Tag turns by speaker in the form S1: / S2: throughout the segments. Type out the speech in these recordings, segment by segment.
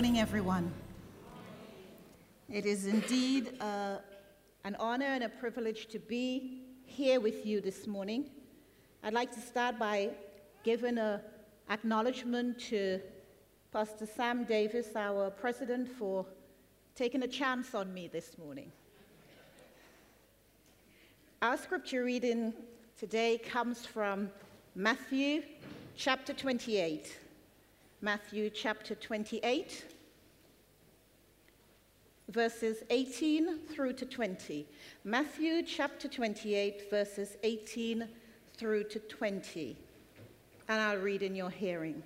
S1: morning, everyone. It is indeed uh, an honor and a privilege to be here with you this morning. I'd like to start by giving an acknowledgement to Pastor Sam Davis, our president, for taking a chance on me this morning. Our scripture reading today comes from Matthew chapter 28. Matthew chapter 28, verses 18 through to 20. Matthew chapter 28, verses 18 through to 20. And I'll read in your hearing.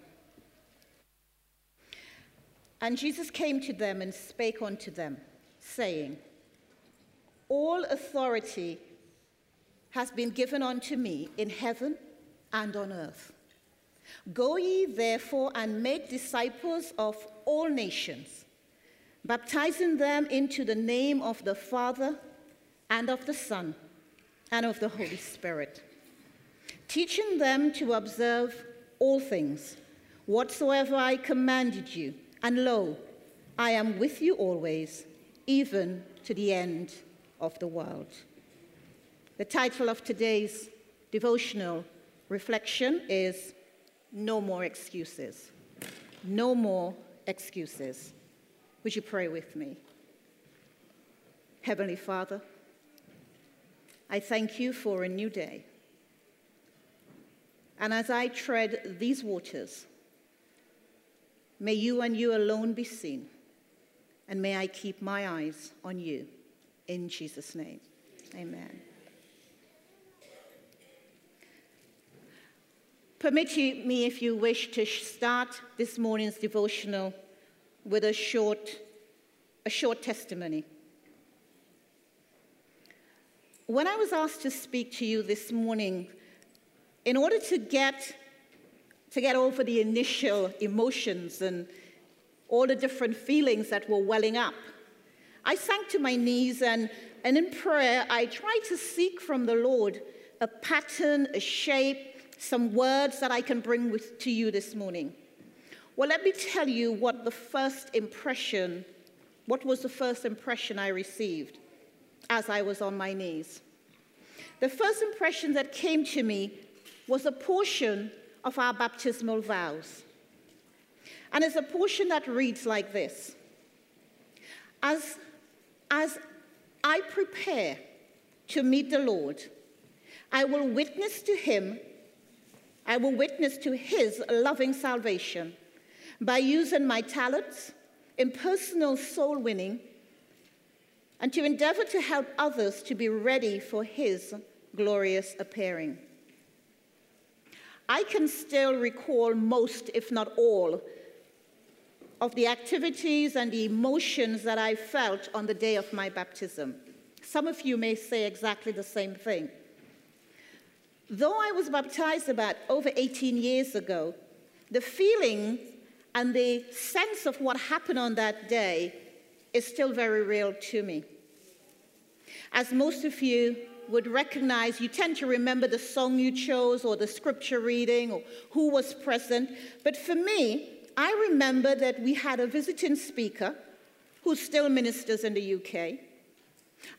S1: And Jesus came to them and spake unto them, saying, All authority has been given unto me in heaven and on earth. Go ye therefore and make disciples of all nations, baptizing them into the name of the Father and of the Son and of the Holy Spirit, teaching them to observe all things, whatsoever I commanded you. And lo, I am with you always, even to the end of the world. The title of today's devotional reflection is No More Excuses. No More Excuses. Would you pray with me? Heavenly Father, I thank you for a new day. And as I tread these waters, may you and you alone be seen, and may I keep my eyes on you. In Jesus' name, amen. Permit me, if you wish, to start this morning's devotional with a short, a short testimony. When I was asked to speak to you this morning, in order to get, to get over the initial emotions and all the different feelings that were welling up, I sank to my knees and, and in prayer, I tried to seek from the Lord a pattern, a shape, some words that I can bring with, to you this morning. Well, let me tell you what the first impression, what was the first impression I received as I was on my knees. The first impression that came to me was a portion of our baptismal vows. And it's a portion that reads like this As, as I prepare to meet the Lord, I will witness to him I will witness to his loving salvation by using my talents in personal soul winning and to endeavor to help others to be ready for his glorious appearing. I can still recall most, if not all, of the activities and the emotions that I felt on the day of my baptism. Some of you may say exactly the same thing. Though I was baptized about over 18 years ago, the feeling and the sense of what happened on that day is still very real to me. As most of you would recognize, you tend to remember the song you chose or the scripture reading or who was present. But for me, I remember that we had a visiting speaker who still ministers in the UK.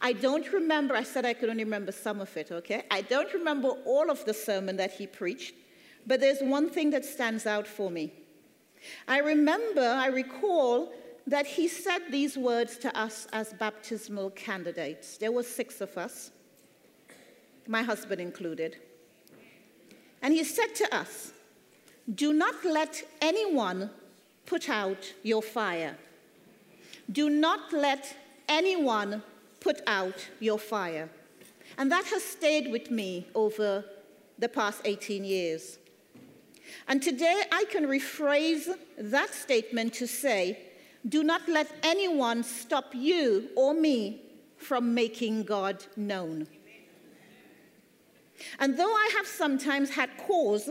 S1: I don't remember, I said I could only remember some of it, okay? I don't remember all of the sermon that he preached, but there's one thing that stands out for me. I remember, I recall that he said these words to us as baptismal candidates. There were six of us, my husband included. And he said to us, Do not let anyone put out your fire. Do not let anyone put out your fire. And that has stayed with me over the past 18 years. And today I can rephrase that statement to say, do not let anyone stop you or me from making God known. And though I have sometimes had cause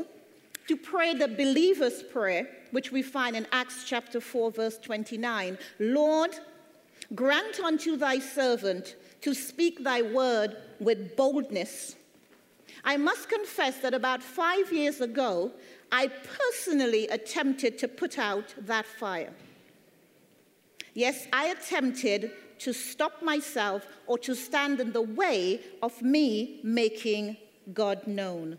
S1: to pray the believer's prayer, which we find in Acts chapter 4, verse 29, Lord, Grant unto thy servant to speak thy word with boldness. I must confess that about five years ago, I personally attempted to put out that fire. Yes, I attempted to stop myself or to stand in the way of me making God known.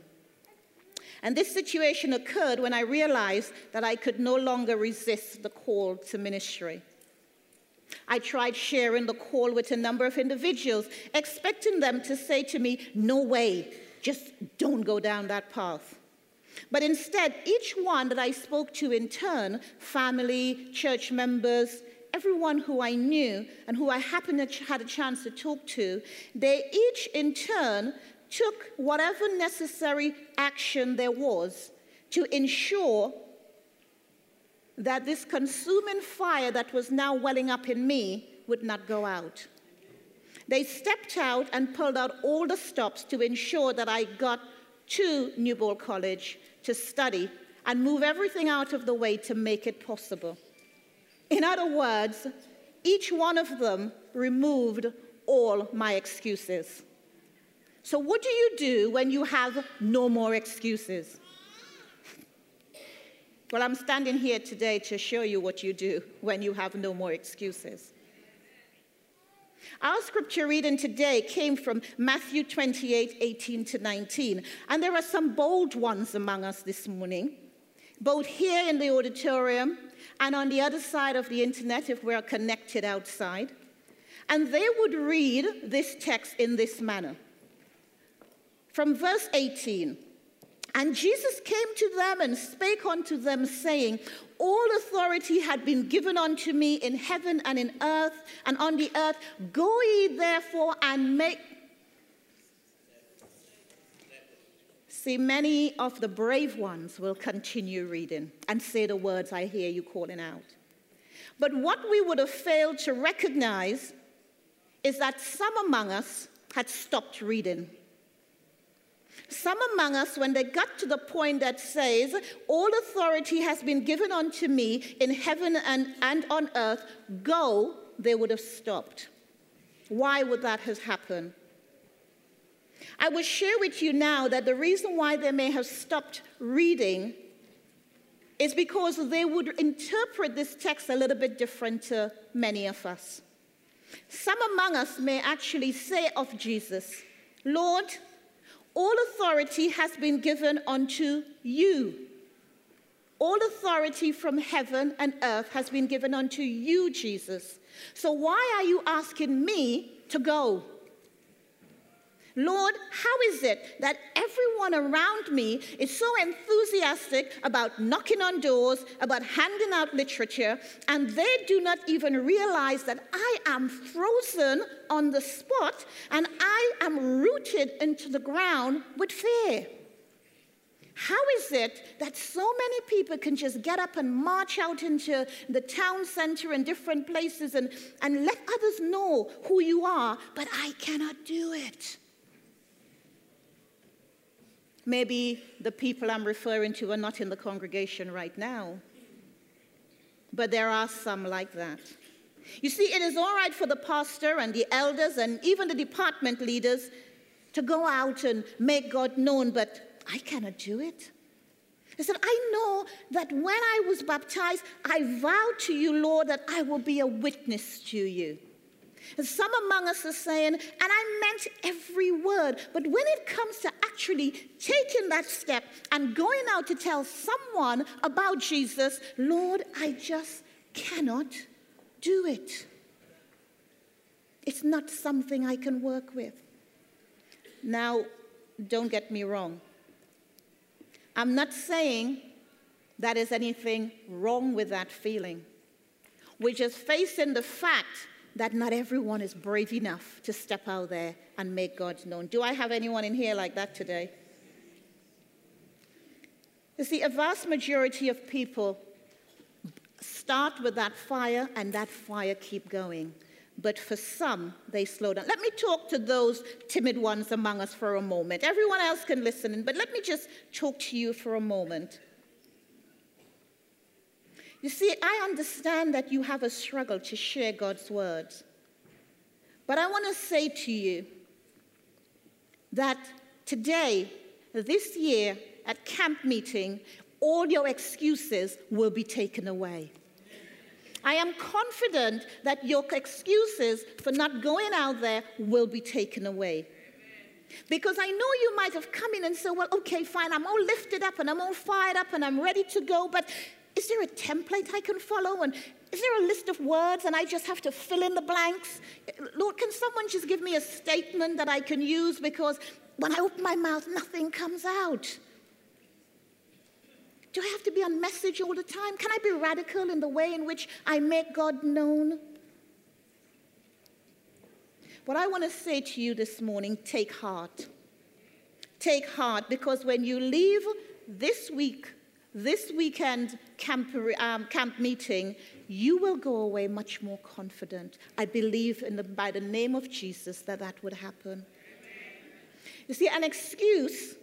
S1: And this situation occurred when I realized that I could no longer resist the call to ministry. I tried sharing the call with a number of individuals, expecting them to say to me, No way, just don't go down that path. But instead, each one that I spoke to in turn, family, church members, everyone who I knew and who I happened to had a chance to talk to, they each in turn took whatever necessary action there was to ensure that this consuming fire that was now welling up in me would not go out. They stepped out and pulled out all the stops to ensure that I got to Newbold College to study and move everything out of the way to make it possible. In other words, each one of them removed all my excuses. So, what do you do when you have no more excuses? Well, I'm standing here today to show you what you do when you have no more excuses. Our scripture reading today came from Matthew 28 18 to 19. And there are some bold ones among us this morning, both here in the auditorium and on the other side of the internet if we're connected outside. And they would read this text in this manner. From verse 18 and Jesus came to them and spake unto them, saying, All authority had been given unto me in heaven and in earth and on the earth. Go ye therefore and make. See, many of the brave ones will continue reading and say the words I hear you calling out. But what we would have failed to recognize is that some among us had stopped reading. Some among us, when they got to the point that says, All authority has been given unto me in heaven and, and on earth, go, they would have stopped. Why would that have happened? I will share with you now that the reason why they may have stopped reading is because they would interpret this text a little bit different to many of us. Some among us may actually say of Jesus, Lord, all authority has been given unto you. All authority from heaven and earth has been given unto you, Jesus. So why are you asking me to go? Lord, how is it that everyone around me is so enthusiastic about knocking on doors, about handing out literature, and they do not even realize that I am frozen on the spot and I am rooted into the ground with fear? How is it that so many people can just get up and march out into the town center and different places and, and let others know who you are, but I cannot do it? Maybe the people I'm referring to are not in the congregation right now, but there are some like that. You see, it is all right for the pastor and the elders and even the department leaders to go out and make God known, but I cannot do it. He said, I know that when I was baptized, I vowed to you, Lord, that I will be a witness to you. And some among us are saying, and I meant every word, but when it comes to actually taking that step and going out to tell someone about Jesus, Lord, I just cannot do it. It's not something I can work with. Now, don't get me wrong. I'm not saying that is anything wrong with that feeling. We're just facing the fact that not everyone is brave enough to step out there and make God known. Do I have anyone in here like that today? You see, a vast majority of people start with that fire and that fire keep going. But for some, they slow down. Let me talk to those timid ones among us for a moment. Everyone else can listen, but let me just talk to you for a moment. You see, I understand that you have a struggle to share God's words. But I want to say to you that today, this year, at camp meeting, all your excuses will be taken away. I am confident that your excuses for not going out there will be taken away. Because I know you might have come in and said, well, okay, fine, I'm all lifted up and I'm all fired up and I'm ready to go, but is there a template I can follow? And is there a list of words and I just have to fill in the blanks? Lord, can someone just give me a statement that I can use? Because when I open my mouth, nothing comes out. Do I have to be on message all the time? Can I be radical in the way in which I make God known? What I want to say to you this morning take heart. Take heart because when you leave this week, this weekend camp, um, camp meeting, you will go away much more confident. I believe in the, by the name of Jesus that that would happen. You see, an excuse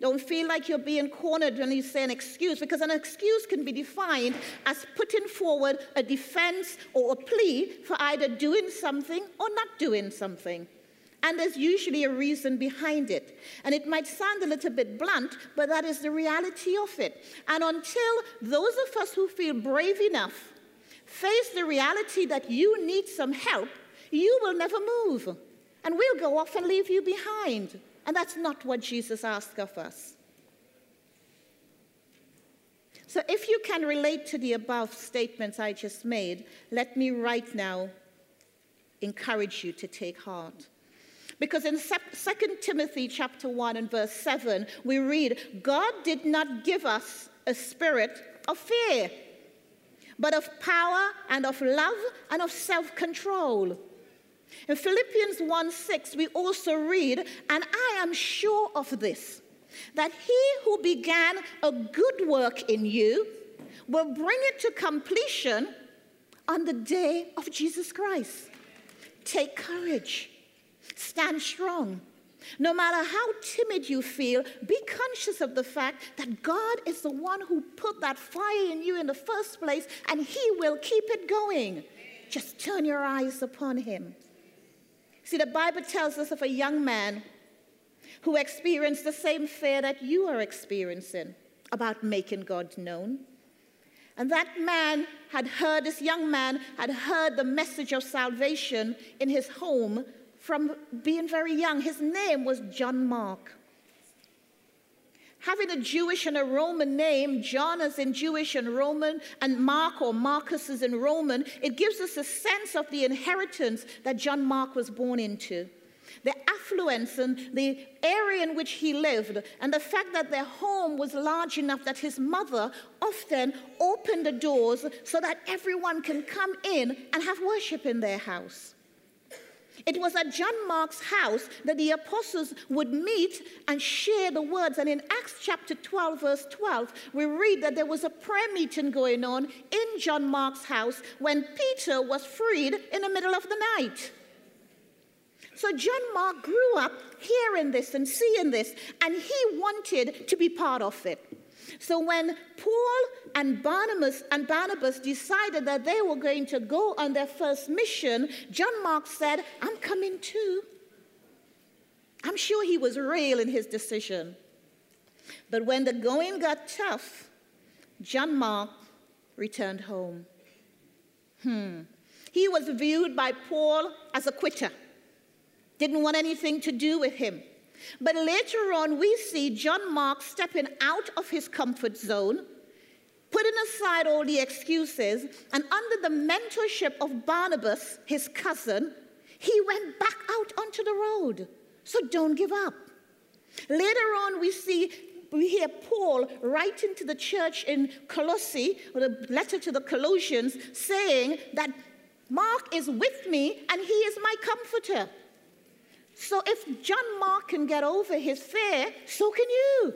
S1: don't feel like you're being cornered when you say an excuse, because an excuse can be defined as putting forward a defense or a plea for either doing something or not doing something. And there's usually a reason behind it. And it might sound a little bit blunt, but that is the reality of it. And until those of us who feel brave enough face the reality that you need some help, you will never move. And we'll go off and leave you behind. And that's not what Jesus asked of us. So, if you can relate to the above statements I just made, let me right now encourage you to take heart. Because in 2 Timothy chapter 1 and verse 7, we read, God did not give us a spirit of fear, but of power and of love and of self control. In Philippians 1 6, we also read, And I am sure of this, that he who began a good work in you will bring it to completion on the day of Jesus Christ. Take courage, stand strong. No matter how timid you feel, be conscious of the fact that God is the one who put that fire in you in the first place, and He will keep it going. Just turn your eyes upon Him. See, the Bible tells us of a young man who experienced the same fear that you are experiencing about making God known. And that man had heard, this young man had heard the message of salvation in his home from being very young. His name was John Mark having a Jewish and a Roman name, John is in Jewish and Roman, and Mark or Marcus is in Roman, it gives us a sense of the inheritance that John Mark was born into. The affluence and the area in which he lived, and the fact that their home was large enough that his mother often opened the doors so that everyone can come in and have worship in their house. It was at John Mark's house that the apostles would meet and share the words. And in Acts chapter 12, verse 12, we read that there was a prayer meeting going on in John Mark's house when Peter was freed in the middle of the night. So John Mark grew up hearing this and seeing this, and he wanted to be part of it. So when Paul and Barnabas and Barnabas decided that they were going to go on their first mission, John Mark said, "I'm coming too." I'm sure he was real in his decision. But when the going got tough, John Mark returned home. Hmm. He was viewed by Paul as a quitter, didn't want anything to do with him. But later on, we see John Mark stepping out of his comfort zone, putting aside all the excuses, and under the mentorship of Barnabas, his cousin, he went back out onto the road. So don't give up. Later on, we see we hear Paul writing to the church in Colossae, or the letter to the Colossians, saying that Mark is with me and he is my comforter. So if John Mark can get over his fear, so can you.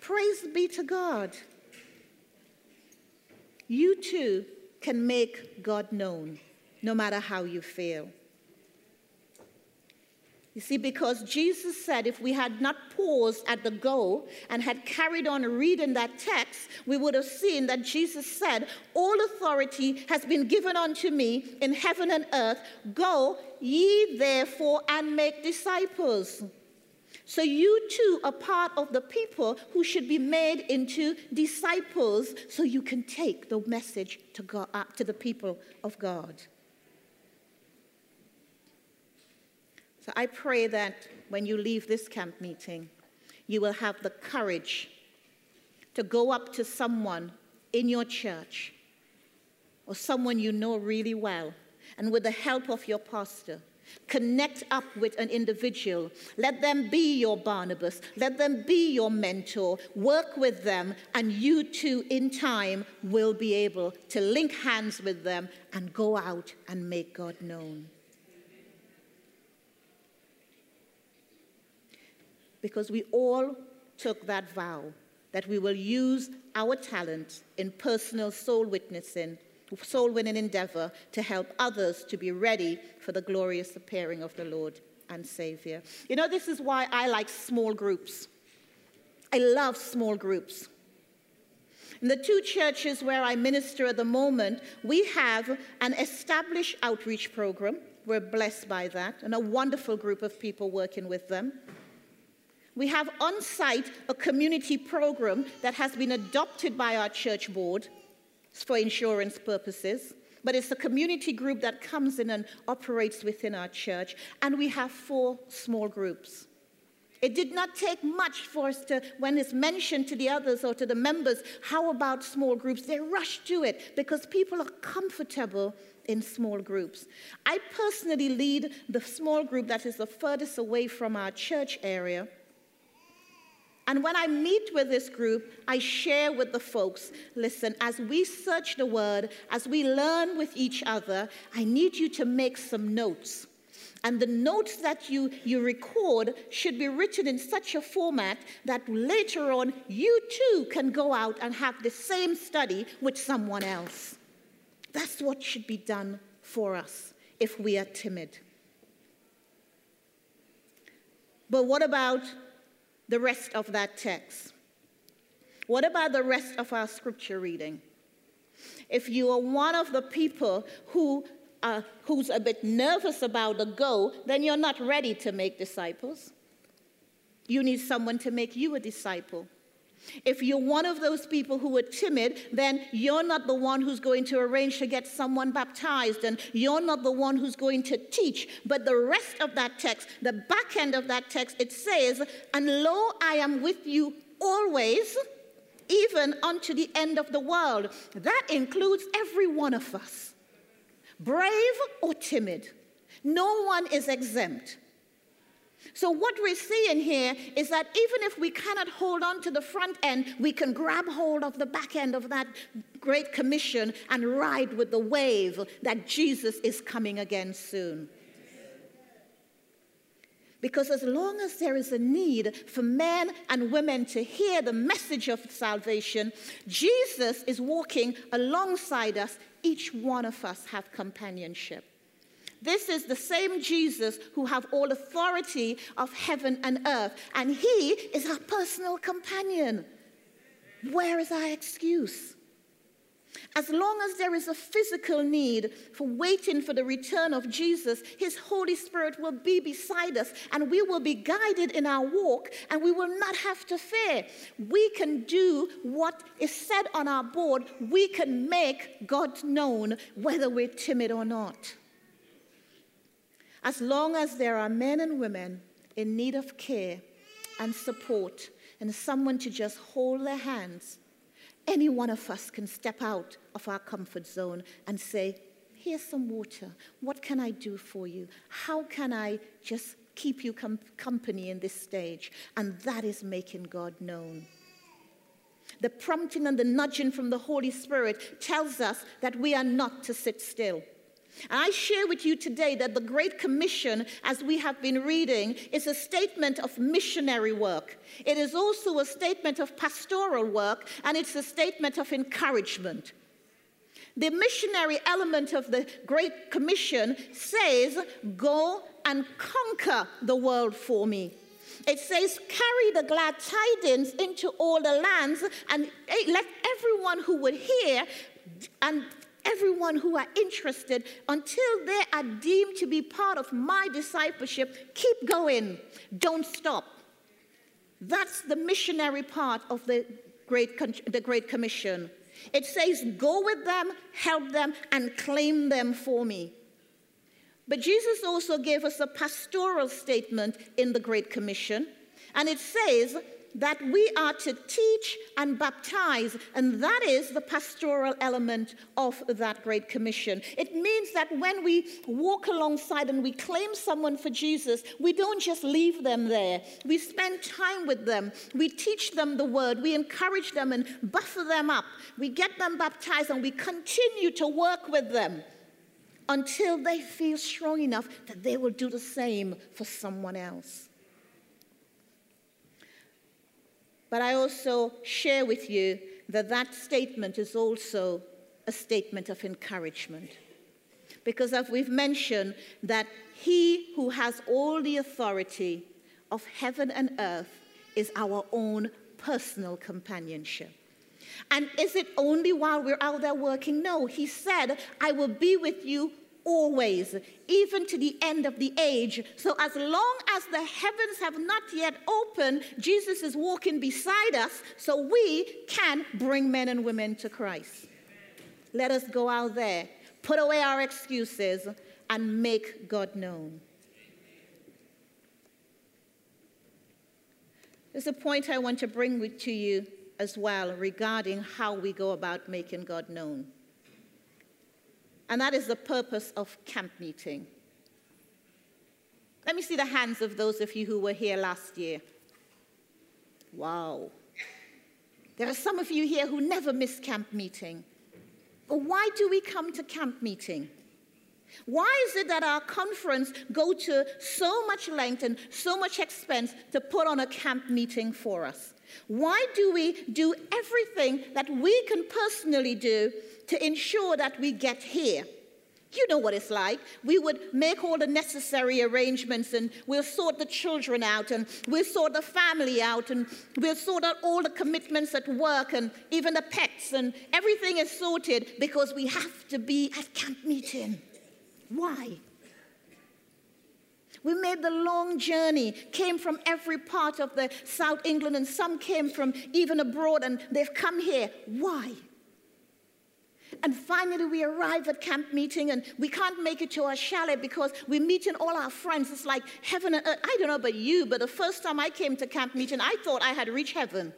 S1: Praise be to God. You too can make God known, no matter how you feel. You see, because Jesus said if we had not paused at the go and had carried on reading that text, we would have seen that Jesus said, All authority has been given unto me in heaven and earth. Go ye therefore and make disciples. So you too are part of the people who should be made into disciples so you can take the message to, God, uh, to the people of God. So I pray that when you leave this camp meeting, you will have the courage to go up to someone in your church or someone you know really well, and with the help of your pastor, connect up with an individual. Let them be your Barnabas. Let them be your mentor. Work with them, and you too, in time, will be able to link hands with them and go out and make God known. Because we all took that vow that we will use our talent in personal soul witnessing, soul winning endeavor to help others to be ready for the glorious appearing of the Lord and Savior. You know, this is why I like small groups. I love small groups. In the two churches where I minister at the moment, we have an established outreach program. We're blessed by that, and a wonderful group of people working with them. We have on site a community program that has been adopted by our church board for insurance purposes, but it's a community group that comes in and operates within our church. And we have four small groups. It did not take much for us to, when it's mentioned to the others or to the members, how about small groups? They rush to it because people are comfortable in small groups. I personally lead the small group that is the furthest away from our church area. And when I meet with this group, I share with the folks listen, as we search the word, as we learn with each other, I need you to make some notes. And the notes that you, you record should be written in such a format that later on you too can go out and have the same study with someone else. That's what should be done for us if we are timid. But what about the rest of that text? What about the rest of our scripture reading? If you are one of the people who uh, who's a bit nervous about the go, then you're not ready to make disciples. You need someone to make you a disciple. If you're one of those people who are timid, then you're not the one who's going to arrange to get someone baptized, and you're not the one who's going to teach. But the rest of that text, the back end of that text, it says, And lo, I am with you always, even unto the end of the world. That includes every one of us, brave or timid. No one is exempt. So, what we're seeing here is that even if we cannot hold on to the front end, we can grab hold of the back end of that great commission and ride with the wave that Jesus is coming again soon. Because as long as there is a need for men and women to hear the message of salvation, Jesus is walking alongside us. Each one of us have companionship. This is the same Jesus who have all authority of heaven and earth, and he is our personal companion. Where is our excuse? As long as there is a physical need for waiting for the return of Jesus, His Holy Spirit will be beside us and we will be guided in our walk and we will not have to fear. We can do what is said on our board, we can make God known whether we're timid or not. As long as there are men and women in need of care and support and someone to just hold their hands, any one of us can step out of our comfort zone and say, Here's some water. What can I do for you? How can I just keep you com- company in this stage? And that is making God known. The prompting and the nudging from the Holy Spirit tells us that we are not to sit still. I share with you today that the Great Commission, as we have been reading, is a statement of missionary work. It is also a statement of pastoral work, and it's a statement of encouragement. The missionary element of the Great Commission says, Go and conquer the world for me. It says, Carry the glad tidings into all the lands, and let everyone who would hear and everyone who are interested until they are deemed to be part of my discipleship. Keep going. Don't stop. That's the missionary part of the Great, the Great Commission. It says, Go with them, help them, and claim them for me. But Jesus also gave us a pastoral statement in the Great Commission, and it says, that we are to teach and baptize, and that is the pastoral element of that Great Commission. It means that when we walk alongside and we claim someone for Jesus, we don't just leave them there. We spend time with them, we teach them the word, we encourage them and buffer them up, we get them baptized, and we continue to work with them until they feel strong enough that they will do the same for someone else. But I also share with you that that statement is also a statement of encouragement. Because as we've mentioned, that he who has all the authority of heaven and earth is our own personal companionship. And is it only while we're out there working? No, he said, I will be with you always, even to the end of the age. So, as long as the heavens have not yet opened, Jesus is walking beside us so we can bring men and women to Christ. Let us go out there, put away our excuses, and make God known. There's a point I want to bring to you as well regarding how we go about making God known. And that is the purpose of camp meeting. Let me see the hands of those of you who were here last year. Wow. There are some of you here who never miss camp meeting. But why do we come to camp meeting? Why is it that our conference go to so much length and so much expense to put on a camp meeting for us? Why do we do everything that we can personally do to ensure that we get here. You know what it's like. We would make all the necessary arrangements and we'll sort the children out and we'll sort the family out and we'll sort out all the commitments at work and even the pets and everything is sorted because we have to be at camp meeting. Why? We made the long journey, came from every part of the South England, and some came from even abroad, and they've come here. Why? And finally, we arrive at camp meeting and we can't make it to our chalet because we're meeting all our friends. It's like heaven and earth. I don't know about you, but the first time I came to camp meeting, I thought I had reached heaven.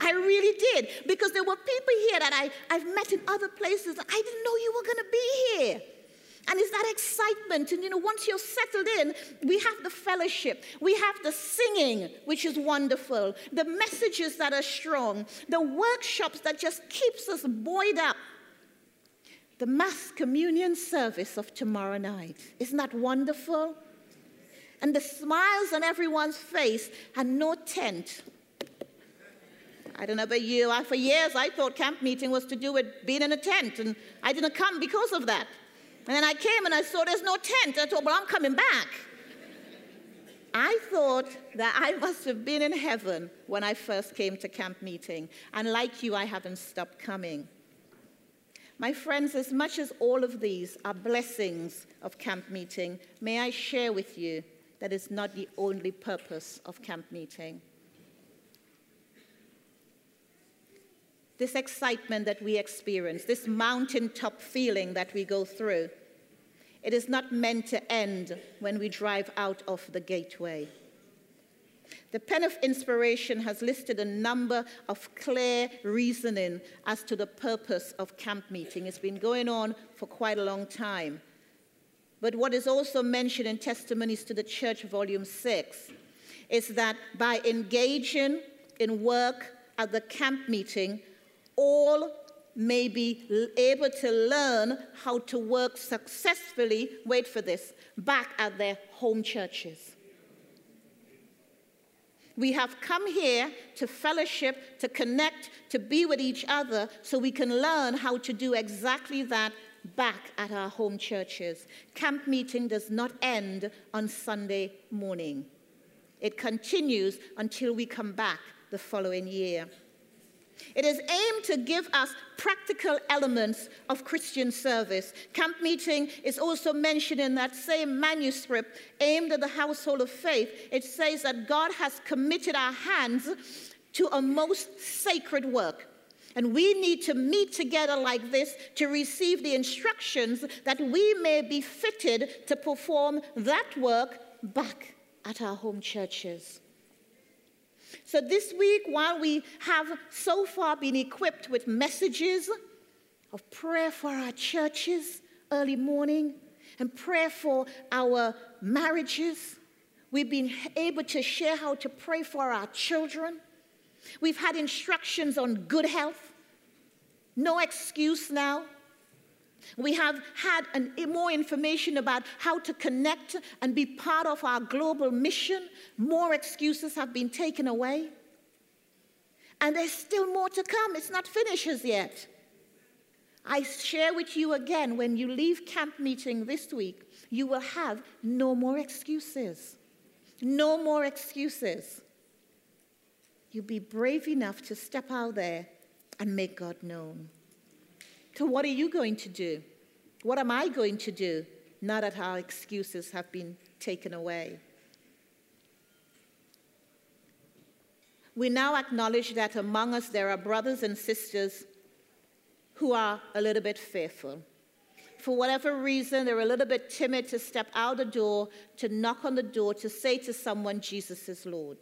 S1: I really did because there were people here that I, I've met in other places. I didn't know you were going to be here. And it's that excitement. And you know, once you're settled in, we have the fellowship, we have the singing, which is wonderful, the messages that are strong, the workshops that just keeps us buoyed up. The mass communion service of tomorrow night. Isn't that wonderful? And the smiles on everyone's face and no tent. I don't know about you. I, For years, I thought camp meeting was to do with being in a tent, and I didn't come because of that. And then I came and I saw there's no tent. I thought, well, I'm coming back. I thought that I must have been in heaven when I first came to camp meeting. And like you, I haven't stopped coming. My friends, as much as all of these are blessings of camp meeting, may I share with you that it's not the only purpose of camp meeting. this excitement that we experience, this mountaintop feeling that we go through, it is not meant to end when we drive out of the gateway. The pen of inspiration has listed a number of clear reasoning as to the purpose of camp meeting. It's been going on for quite a long time. But what is also mentioned in Testimonies to the Church, Volume 6, is that by engaging in work at the camp meeting, all may be able to learn how to work successfully, wait for this, back at their home churches. We have come here to fellowship, to connect, to be with each other so we can learn how to do exactly that back at our home churches. Camp meeting does not end on Sunday morning, it continues until we come back the following year. It is aimed to give us practical elements of Christian service. Camp meeting is also mentioned in that same manuscript aimed at the household of faith. It says that God has committed our hands to a most sacred work. And we need to meet together like this to receive the instructions that we may be fitted to perform that work back at our home churches. So, this week, while we have so far been equipped with messages of prayer for our churches early morning and prayer for our marriages, we've been able to share how to pray for our children. We've had instructions on good health, no excuse now. We have had an, more information about how to connect and be part of our global mission. More excuses have been taken away. And there's still more to come. It's not finished as yet. I share with you again when you leave camp meeting this week, you will have no more excuses. No more excuses. You'll be brave enough to step out there and make God known. So, what are you going to do? What am I going to do now that our excuses have been taken away? We now acknowledge that among us there are brothers and sisters who are a little bit fearful. For whatever reason, they're a little bit timid to step out the door, to knock on the door, to say to someone, Jesus is Lord.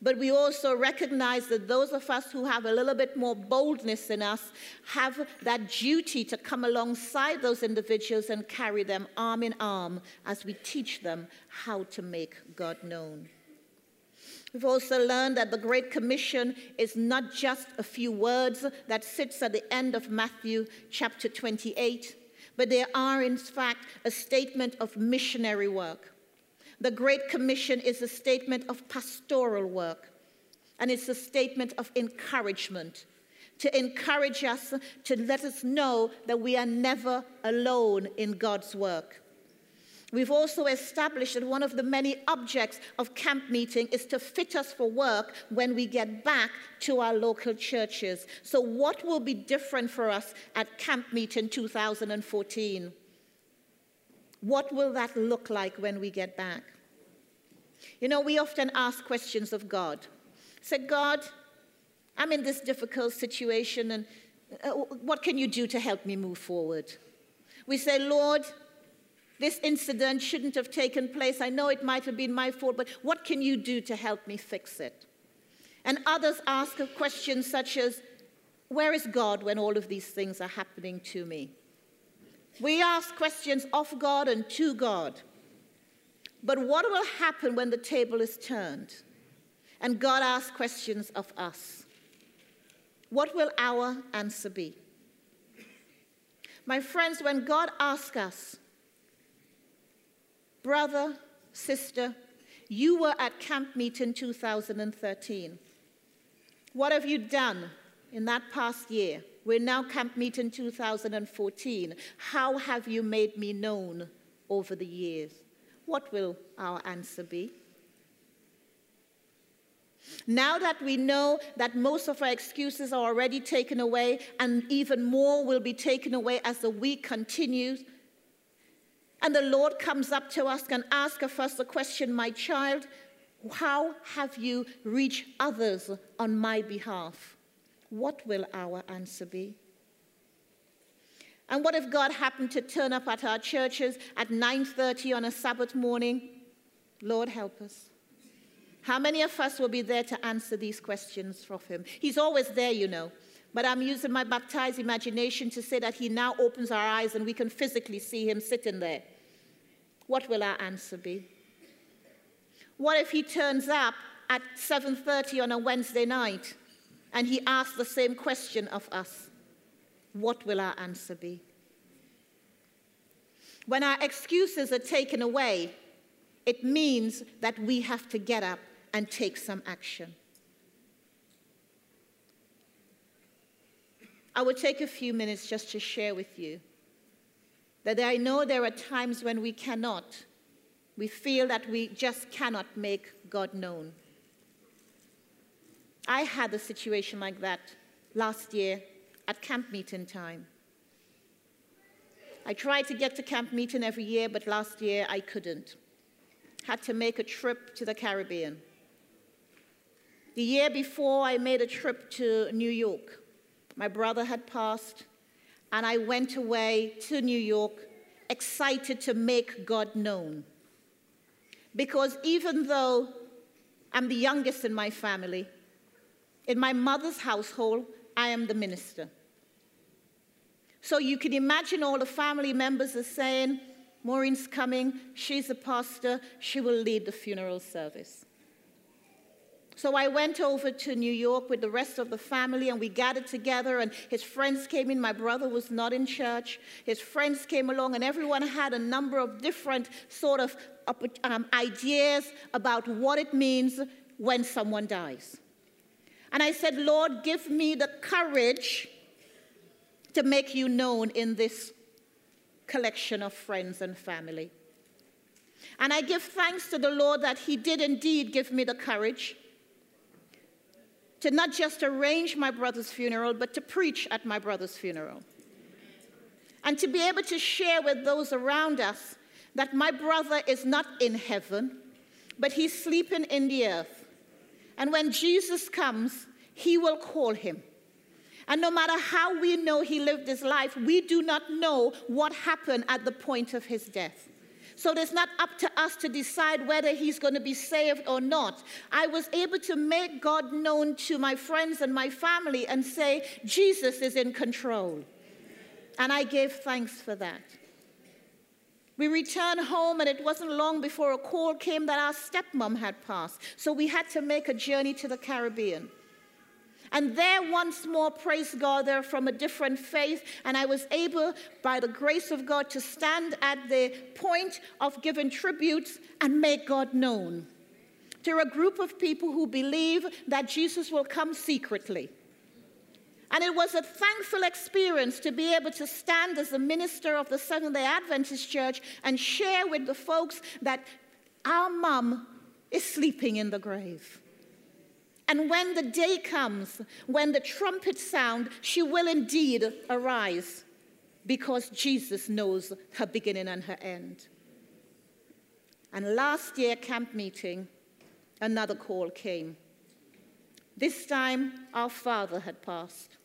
S1: But we also recognize that those of us who have a little bit more boldness in us have that duty to come alongside those individuals and carry them arm in arm as we teach them how to make God known. We've also learned that the Great Commission is not just a few words that sits at the end of Matthew chapter 28, but they are in fact a statement of missionary work. The Great Commission is a statement of pastoral work, and it's a statement of encouragement to encourage us, to let us know that we are never alone in God's work. We've also established that one of the many objects of camp meeting is to fit us for work when we get back to our local churches. So, what will be different for us at camp meeting 2014? What will that look like when we get back? You know, we often ask questions of God. Say, God, I'm in this difficult situation, and uh, what can you do to help me move forward? We say, Lord, this incident shouldn't have taken place. I know it might have been my fault, but what can you do to help me fix it? And others ask questions such as, Where is God when all of these things are happening to me? We ask questions of God and to God. But what will happen when the table is turned and God asks questions of us? What will our answer be? My friends, when God asks us, brother, sister, you were at camp meeting 2013. What have you done in that past year? We're now camp meeting 2014. How have you made me known over the years? What will our answer be? Now that we know that most of our excuses are already taken away, and even more will be taken away as the week continues, and the Lord comes up to us and asks of us the question, My child, how have you reached others on my behalf? What will our answer be? And what if God happened to turn up at our churches at 9:30 on a Sabbath morning? Lord help us. How many of us will be there to answer these questions from him? He's always there, you know. But I'm using my baptized imagination to say that he now opens our eyes and we can physically see him sitting there. What will our answer be? What if he turns up at 7:30 on a Wednesday night and he asks the same question of us? What will our answer be? When our excuses are taken away, it means that we have to get up and take some action. I will take a few minutes just to share with you that I know there are times when we cannot. We feel that we just cannot make God known. I had a situation like that last year at camp meeting time. I tried to get to camp meeting every year, but last year I couldn't. Had to make a trip to the Caribbean. The year before, I made a trip to New York. My brother had passed, and I went away to New York excited to make God known. Because even though I'm the youngest in my family, in my mother's household, I am the minister. So you can imagine all the family members are saying, Maureen's coming, she's a pastor, she will lead the funeral service. So I went over to New York with the rest of the family and we gathered together and his friends came in. My brother was not in church. His friends came along and everyone had a number of different sort of um, ideas about what it means when someone dies. And I said, Lord, give me the courage to make you known in this collection of friends and family. And I give thanks to the Lord that He did indeed give me the courage to not just arrange my brother's funeral, but to preach at my brother's funeral. And to be able to share with those around us that my brother is not in heaven, but he's sleeping in the earth. And when Jesus comes, he will call him. And no matter how we know he lived his life, we do not know what happened at the point of his death. So it's not up to us to decide whether he's going to be saved or not. I was able to make God known to my friends and my family and say, Jesus is in control. And I gave thanks for that. We returned home, and it wasn't long before a call came that our stepmom had passed. So we had to make a journey to the Caribbean. And there, once more, praise God, they're from a different faith. And I was able, by the grace of God, to stand at the point of giving tributes and make God known to a group of people who believe that Jesus will come secretly. And it was a thankful experience to be able to stand as a minister of the Seventh day Adventist Church and share with the folks that our mom is sleeping in the grave. And when the day comes, when the trumpet sound, she will indeed arise because Jesus knows her beginning and her end. And last year, camp meeting, another call came. This time, our father had passed.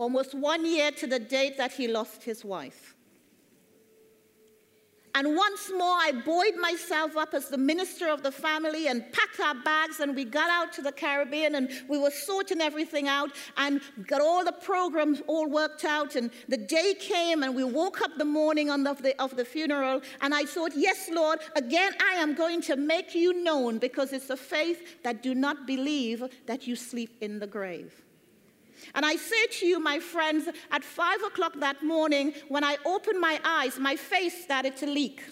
S1: Almost one year to the date that he lost his wife. And once more, I buoyed myself up as the minister of the family and packed our bags, and we got out to the Caribbean and we were sorting everything out and got all the programs all worked out. And the day came, and we woke up the morning of the, of the funeral, and I thought, Yes, Lord, again, I am going to make you known because it's a faith that do not believe that you sleep in the grave. And I say to you, my friends, at five o'clock that morning, when I opened my eyes, my face started to leak.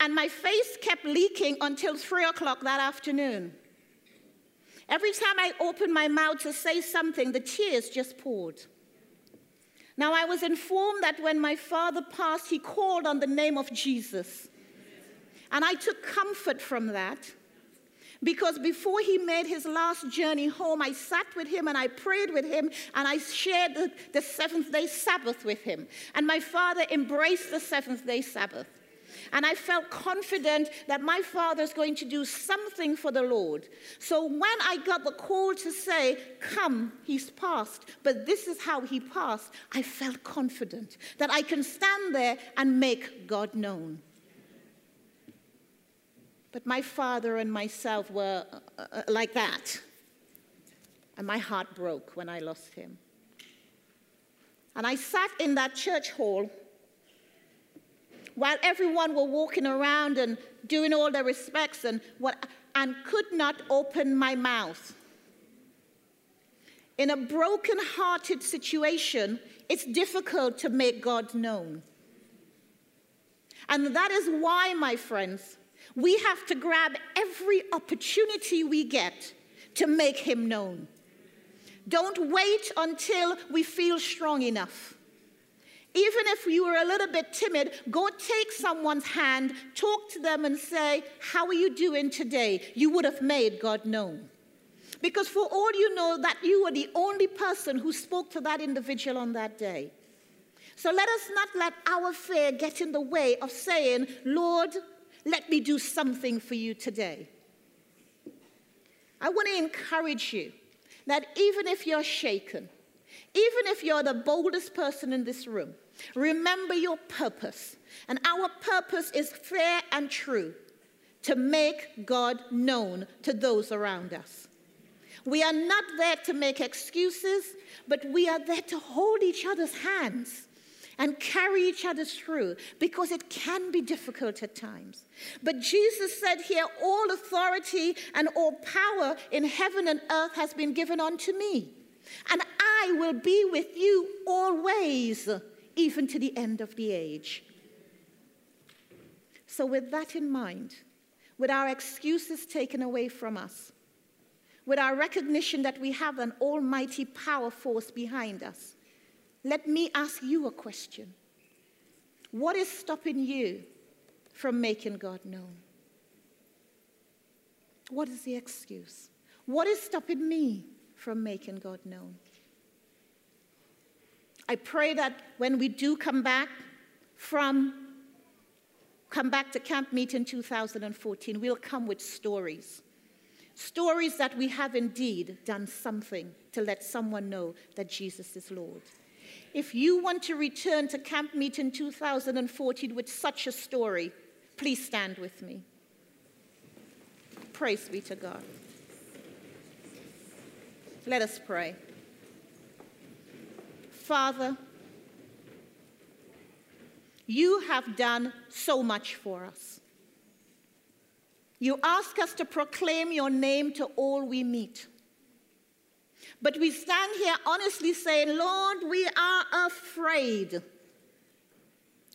S1: And my face kept leaking until three o'clock that afternoon. Every time I opened my mouth to say something, the tears just poured. Now, I was informed that when my father passed, he called on the name of Jesus. And I took comfort from that. Because before he made his last journey home, I sat with him and I prayed with him and I shared the, the seventh day Sabbath with him. And my father embraced the seventh day Sabbath. And I felt confident that my father is going to do something for the Lord. So when I got the call to say, Come, he's passed, but this is how he passed, I felt confident that I can stand there and make God known. But my father and myself were uh, uh, like that. And my heart broke when I lost him. And I sat in that church hall while everyone were walking around and doing all their respects and, what, and could not open my mouth. In a broken-hearted situation, it's difficult to make God known. And that is why, my friends, we have to grab every opportunity we get to make him known. Don't wait until we feel strong enough. Even if you were a little bit timid, go take someone's hand, talk to them, and say, How are you doing today? You would have made God known. Because for all you know, that you were the only person who spoke to that individual on that day. So let us not let our fear get in the way of saying, Lord, let me do something for you today. I want to encourage you that even if you're shaken, even if you're the boldest person in this room, remember your purpose. And our purpose is fair and true to make God known to those around us. We are not there to make excuses, but we are there to hold each other's hands and carry each other through because it can be difficult at times. But Jesus said here, All authority and all power in heaven and earth has been given unto me. And I will be with you always, even to the end of the age. So, with that in mind, with our excuses taken away from us, with our recognition that we have an almighty power force behind us, let me ask you a question. What is stopping you from making God known? What is the excuse? What is stopping me from making God known? I pray that when we do come back from come back to camp meet in 2014, we'll come with stories. Stories that we have indeed done something to let someone know that Jesus is Lord. If you want to return to camp meet in 2014 with such a story, please stand with me. Praise be to God. Let us pray. Father, you have done so much for us. You ask us to proclaim your name to all we meet. But we stand here honestly saying, Lord, we are afraid.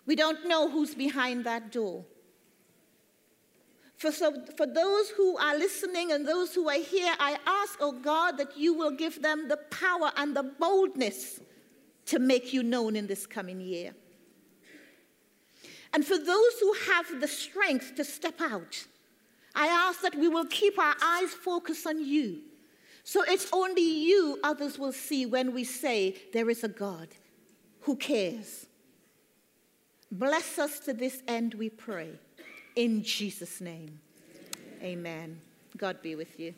S1: We don't know who's behind that door. For, so, for those who are listening and those who are here, I ask, oh God, that you will give them the power and the boldness to make you known in this coming year. And for those who have the strength to step out, I ask that we will keep our eyes focused on you so it's only you others will see when we say there is a God who cares. Bless us to this end, we pray. In Jesus' name, amen. God be with you.